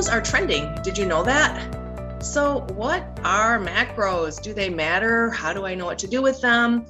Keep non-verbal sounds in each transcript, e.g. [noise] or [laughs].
macros are trending. Did you know that? So, what are macros? Do they matter? How do I know what to do with them?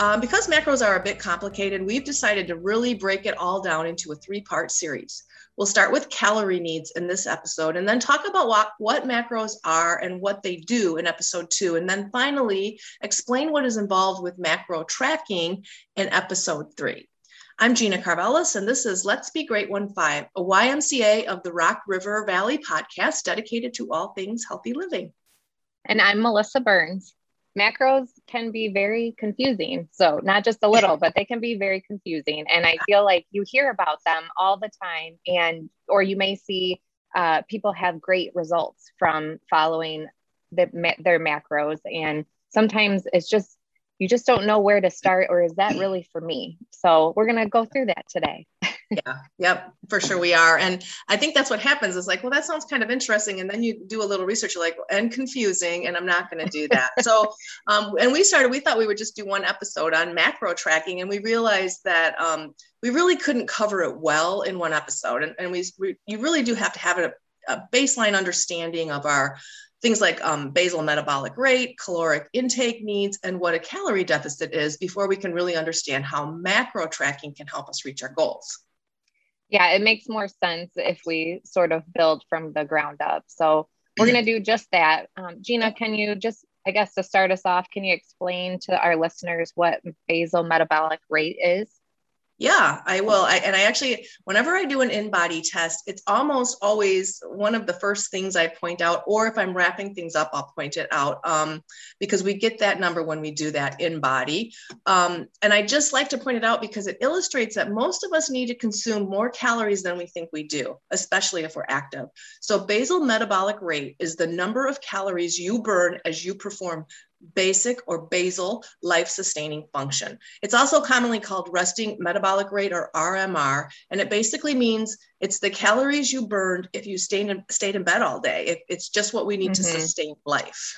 Um, because macros are a bit complicated, we've decided to really break it all down into a three part series. We'll start with calorie needs in this episode and then talk about what, what macros are and what they do in episode two. And then finally, explain what is involved with macro tracking in episode three. I'm Gina Carvelis, and this is Let's Be Great One Five, a YMCA of the Rock River Valley podcast dedicated to all things healthy living. And I'm Melissa Burns. Macros can be very confusing. So, not just a little, but they can be very confusing. And I feel like you hear about them all the time, and or you may see uh, people have great results from following the, their macros. And sometimes it's just you just don't know where to start or is that really for me? So we're going to go through that today. [laughs] Yeah yep for sure we are. And i think that's what happens is like well that sounds kind of interesting. And then you do a little research you're like and confusing and i'm not going to do that. So [laughs] um, and we started we thought we would just do one episode on macro tracking. And we realized that um, we really couldn't cover it well in one episode. And, and we, we you really do have to have a, a baseline understanding of our things like um, basal metabolic rate, caloric intake needs, and what a calorie deficit is before we can really understand how macro tracking can help us reach our goals. Yeah, it makes more sense if we sort of build from the ground up. So we're going to do just that. Um, Gina, can you just, I guess, to start us off, can you explain to our listeners what basal metabolic rate is? Yeah, I will. I, and I actually, whenever I do an InBody test, it's almost always one of the first things I point out, or if I'm wrapping things up, I'll point it out um, because we get that number when we do that InBody. Um, and I just like to point it out because it illustrates that most of us need to consume more calories than we think we do, especially if we're active. So, basal metabolic rate is the number of calories you burn as you perform basic or basal life sustaining function. It's also commonly called resting metabolic rate or RMR, and it basically means it's the calories you burned if you stayed in, stayed in bed all day. It, it's just what we need mm-hmm. to sustain life.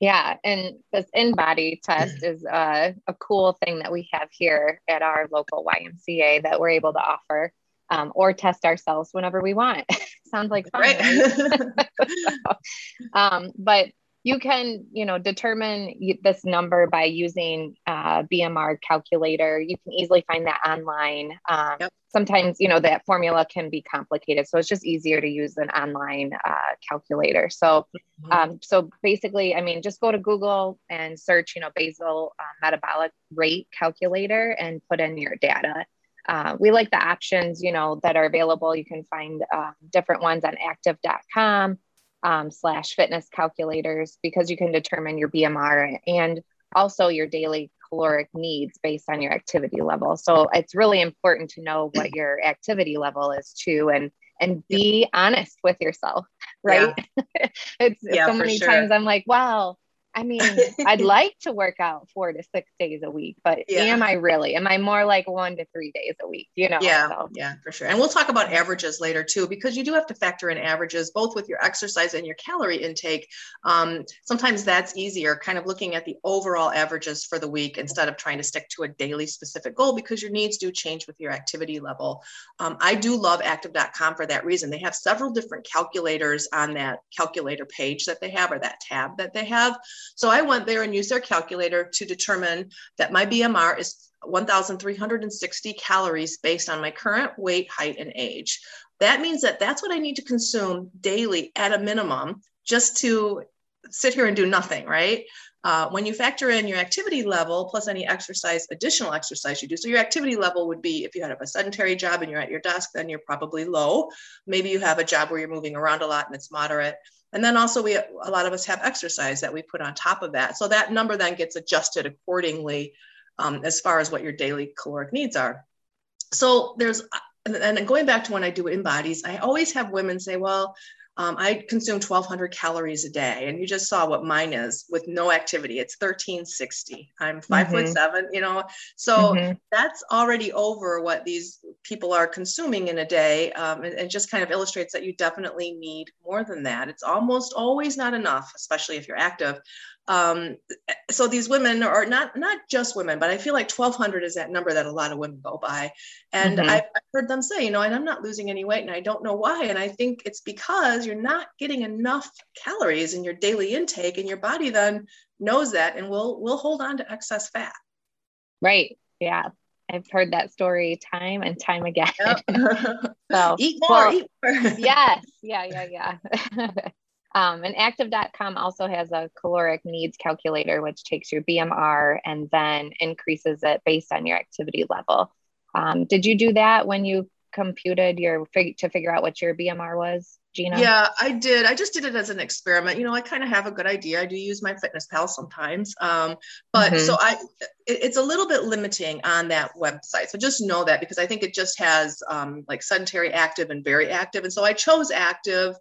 Yeah, and this InBody test is uh, a cool thing that we have here at our local YMCA that we're able to offer. Um, or test ourselves whenever we want. [laughs] Sounds like fun. Right. right? [laughs] [laughs] um, but you can you know determine this number by using uh, bmr calculator. You can easily find that online. Um, yep. sometimes you know that formula can be complicated so it's just easier to use an online uh, calculator. So mm-hmm. um, so basically i mean just go to google and search you know basal uh, metabolic rate calculator and put in your data. Uh, we like the options you know that are available. You can find uh, different ones on active.com um, slash fitness calculators because you can determine your BMR and also your daily caloric needs based on your activity level. So it's really important to know what your [clears throat] activity level is too and and be honest with yourself, right? [laughs] Yeah. it's yeah, so many sure. times I'm like, wow, I mean, I'd [laughs] like to work out four to six days a week, but yeah. am I really? Am I more like one to three days a week? You know? Yeah, so. yeah, for sure. And we'll talk about averages later too, because you do have to factor in averages both with your exercise and your calorie intake. Um, sometimes that's easier, kind of looking at the overall averages for the week instead of trying to stick to a daily specific goal because your needs do change with your activity level. Um, I do love active.com for that reason. They have several different calculators on that calculator page that they have or that tab that they have. So I went there and used their calculator to determine that my BMR is 1,360 calories based on my current weight, height, and age. That means that that's what I need to consume daily at a minimum just to sit here and do nothing, right? Uh, when you factor in your activity level plus any exercise, additional exercise you do. So your activity level would be if you have a sedentary job and you're at your desk, then you're probably low. Maybe you have a job where you're moving around a lot and it's moderate. And then also we a lot of us have exercise that we put on top of that. So that number then gets adjusted accordingly um, as far as what your daily caloric needs are. So there's and going back to when I do InBodies, I always have women say, well, um, I consume 1,200 calories a day, and you just saw what mine is with no activity. It's 1360. I'm 5 mm-hmm. foot seven, you know, so mm-hmm. that's already over what these people are consuming in a day. Um, and it just kind of illustrates that you definitely need more than that. It's almost always not enough, especially if you're active. Um, so these women are not not just women but i feel like 1200 is that number that a lot of women go by and mm-hmm. I've, I've heard them say you know and i'm not losing any weight and i don't know why and i think it's because you're not getting enough calories in your daily intake and your body then knows that and will will hold on to excess fat right yeah I've heard that story time and time again. Yep. [laughs] so [laughs] eat more, well, eat more. yes. Yeah, yeah, yeah. [laughs] Um, and active.com also has a caloric needs calculator, which takes your BMR and then increases it based on your activity level. Um, did you do that when you computed your fig- to figure out what your BMR was, Gina? Yeah, I did. I just did it as an experiment. You know, I kind of have a good idea. I do use MyFitnessPal sometimes, um, but mm-hmm. so I, it, it's a little bit limiting on that website. So just know that because I think it just has um, like sedentary, active, and very active, and so I chose active.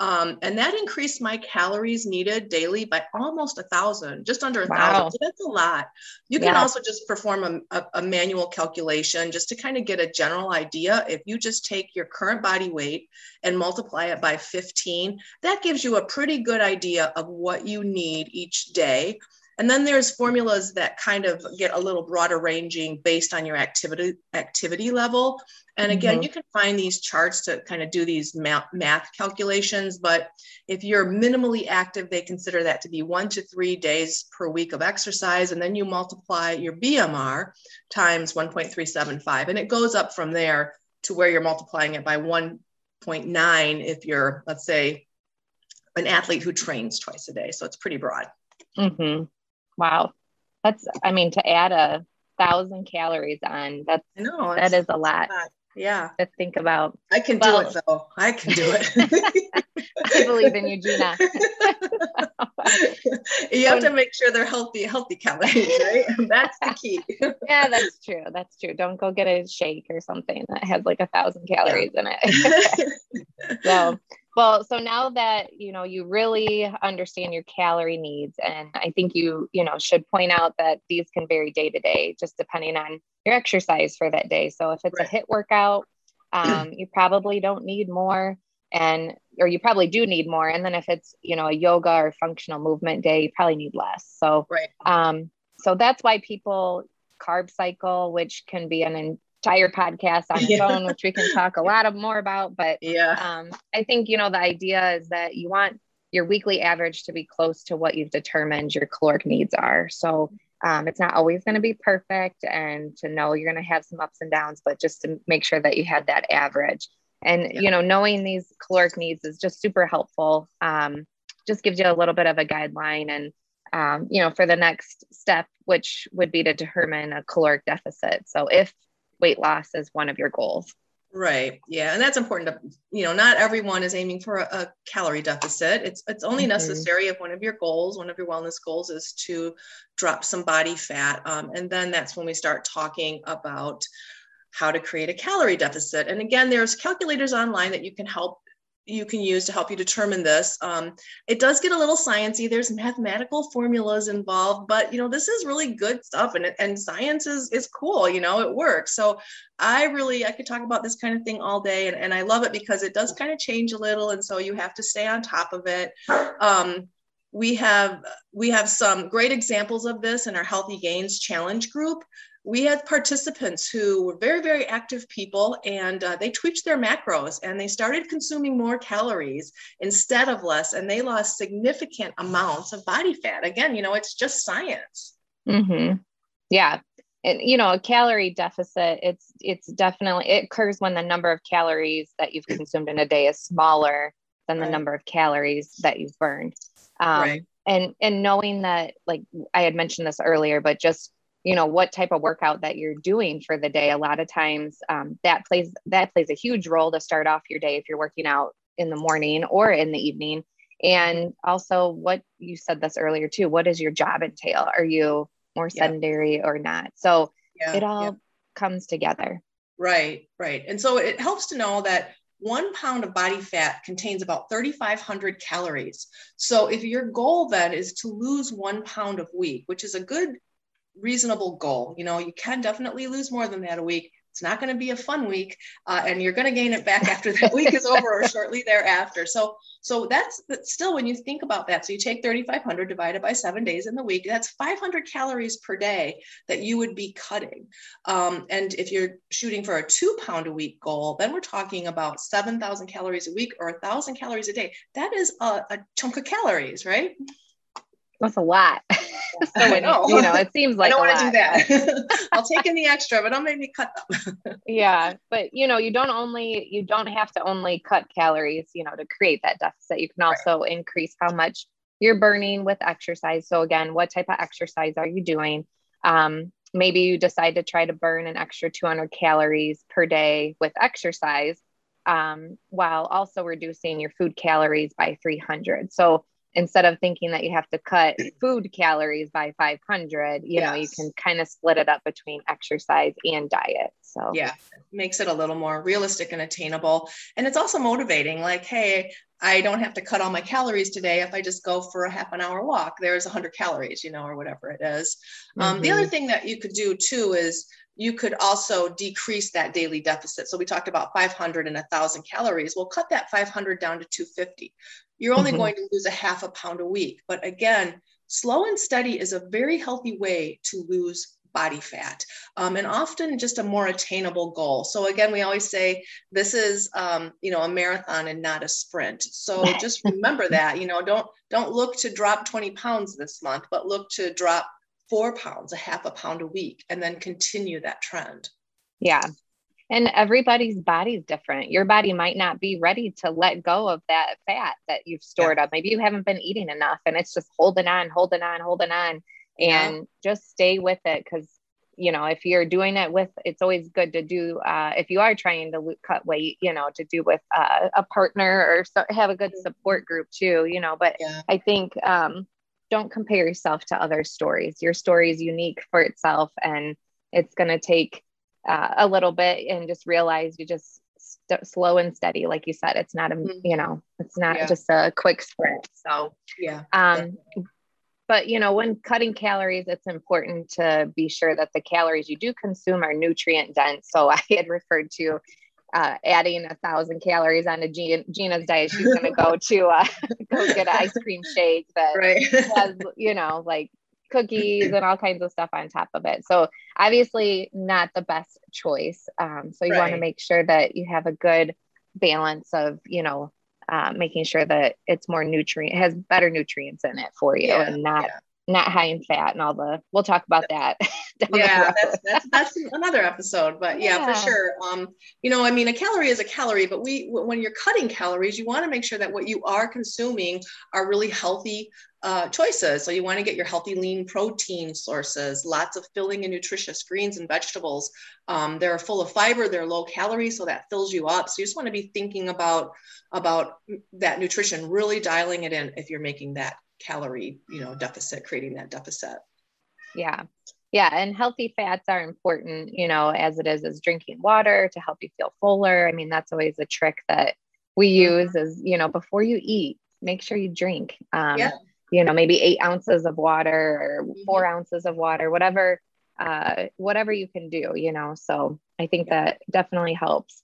Um, and that increased my calories needed daily by almost a thousand, just under a wow. thousand. So that's a lot. You can yeah. also just perform a, a, a, manual calculation just to kind of get a general idea. If you just take your current body weight and multiply it by 15, that gives you a pretty good idea of what you need each day. And then there's formulas that kind of get a little broader ranging based on your activity activity level. And again, mm-hmm. you can find these charts to kind of do these math, math calculations. But if you're minimally active, they consider that to be one to three days per week of exercise. And then you multiply your BMR times 1.375. And it goes up from there to where you're multiplying it by 1.9 if you're, let's say, an athlete who trains twice a day. So it's pretty broad. Mm-hmm. Wow. That's, I mean, to add a thousand calories on, that's, know, that is a lot yeah. to think about. I can well, do it though. I can do it. [laughs] I believe in you gina. [laughs] You have to make sure they're healthy healthy calories right? [laughs] That's the key. Yeah that's true. That's true. Don't go get a shake or something that has like a thousand calories in it. So well so now that you know you really understand your calorie needs and i think you you know should point out that these can vary day to day just depending on your exercise for that day. So if it's right. a HIIT workout [clears throat] um, you probably don't need more and or you probably do need more and then if it's you know a yoga or functional movement day you probably need less. So right. um so that's why people carb cycle which can be an entire podcast on its yeah. own, which we can talk a lot of more about. But [laughs] yeah, um, I think you know the idea is that you want your weekly average to be close to what you've determined your caloric needs are. So um, it's not always going to be perfect, and to know you're going to have some ups and downs, but just to make sure that you had that average. And yeah. you know, knowing these caloric needs is just super helpful. Um, just gives you a little bit of a guideline and um, you know, for the next step, which would be to determine a caloric deficit. So if weight loss as one of your goals. Right. Yeah, and that's important to you know. Not everyone is aiming for a, a calorie deficit. It's it's only mm-hmm. necessary if one of your goals, one of your wellness goals, is to drop some body fat, um, and then that's when we start talking about how to create a calorie deficit. And again, there's calculators online that you can help you can use to help you determine this. Um, it does get a little sciencey. There's mathematical formulas involved, but you know this is really good stuff, and and science is is cool. You know it works. So I really I could talk about this kind of thing all day, and, and I love it because it does kind of change a little, and so you have to stay on top of it. Um, we have we have some great examples of this in our Healthy Gains Challenge group we had participants who were very, very active people and uh, they tweaked their macros and they started consuming more calories instead of less, and they lost significant amounts of body fat. Again, you know, it's just science. Mm-hmm. Yeah. And, you know, a calorie deficit, it's it's definitely it occurs when the number of calories that you've consumed in a day is smaller than the right. number of calories that you've burned. Um, right. And and knowing that, like I had mentioned this earlier, but just you know what type of workout that you're doing for the day a lot of times um, that plays that plays a huge role to start off your day if you're working out in the morning or in the evening and also what you said this earlier too what does your job entail are you more sedentary yeah. or not so yeah, it all yeah. comes together right right and so it helps to know that one pound of body fat contains about 3,500 calories. So, if your goal then is to lose one pound of week, which is a good reasonable goal. You know, you can definitely lose more than that a week. it's not going to be a fun week, uh, and you're going to gain it back after that [laughs] week is over or shortly thereafter. So, so that's, that's still when you think about that. So you take 3,500 divided by seven days in the week. That's 500 calories per day that you would be cutting. Um, and if you're shooting for a two pound a week goal, then we're talking about 7,000 calories a week or a thousand calories a day. That is a, a chunk of calories, right? That's a lot. [laughs] so I know. you know, it seems [laughs] like I don't want to do that. [laughs] I'll take in the extra, but don't make me cut them. yeah, but you know, you don't only you don't have to only cut calories, you know, to create that deficit. You can also right. increase how much you're burning with exercise. So again, what type of exercise are you doing? Um, maybe you decide to try to burn an extra 200 calories per day with exercise um, while also reducing your food calories by 300. So instead of thinking that you have to cut [clears throat] food calories by 500 you yes. know you can kind of split it up between exercise and diet so yeah makes it a little more realistic and attainable and it's also motivating like hey i don't have to cut all my calories today if i just go for a half an hour walk there's 100 calories you know or whatever it is mm-hmm. um, the other mm-hmm. thing that you could do too is you could also decrease that daily deficit. So we talked about 500 and 1,000 calories. We'll cut that 500 down to 250. You're only mm-hmm. going to lose a half a pound a week. But again, slow and steady is a very healthy way to lose body fat um, and often just a more attainable goal so again we always say this is um, you know a marathon and not a sprint so [laughs] just remember that you know don't don't look to drop 20 pounds this month but look to drop four pounds, a half a pound a week, and then continue that trend. Yeah. And everybody's body is different. Your body might not be ready to let go of that fat that you've stored yeah. up. Maybe you haven't been eating enough and it's just holding on, holding on, holding on. And yeah. just stay with it because, you know, if you're doing it with, it's always good to do, uh, if you are trying to cut weight, you know, to do with uh, a partner or so, have a good mm-hmm. support group too, you know. But yeah. I think um, don't compare yourself to other stories. Your story is unique for itself, and it's going to take uh, a little bit and just realize you just st- slow and steady, like you said. It's not a mm-hmm. you know, it's not yeah. just a quick sprint. So yeah. Um, but you know, when cutting calories, it's important to be sure that the calories you do consume are nutrient dense. So [laughs] I had referred to uh, adding a thousand calories on a Gina's diet, she's going to go [laughs] to uh, [laughs] go get an ice cream shake that right. has, you know, like cookies and all kinds of stuff on top of it. So obviously not the best choice. Um, so you right. want to make sure that you have a good balance of, you know, uh, making sure that it's more nutrient has better nutrients in it for you yeah, and not yeah not high in fat and all the we'll talk about that [laughs] yeah that's, that's that's [laughs] another episode but yeah, yeah, for sure. Um you know i mean a calorie is a calorie but we when you're cutting calories you want to make sure that what you are consuming are really healthy uh, choices. So you want to get your healthy lean protein sources lots of filling and nutritious greens and vegetables. Um, they're full of fiber they're low calorie so that fills you up. So you just want to be thinking about about that nutrition really dialing it in if you're making that calorie you know deficit creating that deficit. Yeah. Yeah. And healthy fats are important you know as it is as drinking water to help you feel fuller. I mean that's always a trick that we mm-hmm. use is you know before you eat make sure you drink um, yeah. you know maybe eight ounces of water or mm-hmm. four ounces of water whatever uh, whatever you can do you know. So i think that definitely helps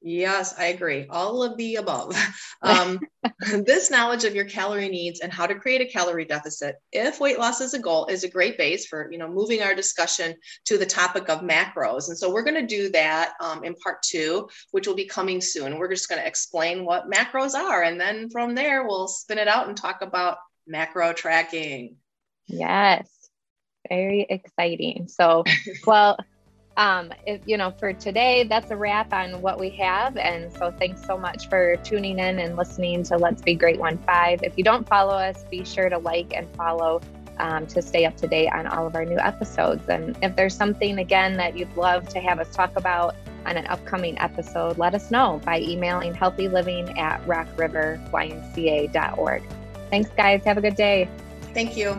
Yes, I agree. All of the above. [laughs] Um, [laughs] this knowledge of your calorie needs and how to create a calorie deficit, if weight loss is a goal, is a great base for you know moving our discussion to the topic of macros. And so we're going to do that um, in part two, which will be coming soon. We're just going to explain what macros are, and then from there we'll spin it out and talk about macro tracking. Yes, very exciting. So, well um, if, you know, for today, that's a wrap on what we have. And so thanks so much for tuning in and listening to Let's Be Great One Five. If you don't follow us, be sure to like and follow um, to stay up to date on all of our new episodes. And if there's something, again, that you'd love to have us talk about on an upcoming episode, let us know by emailing healthyliving at rockriverymca.org. Thanks, guys. Have a good day. Thank you.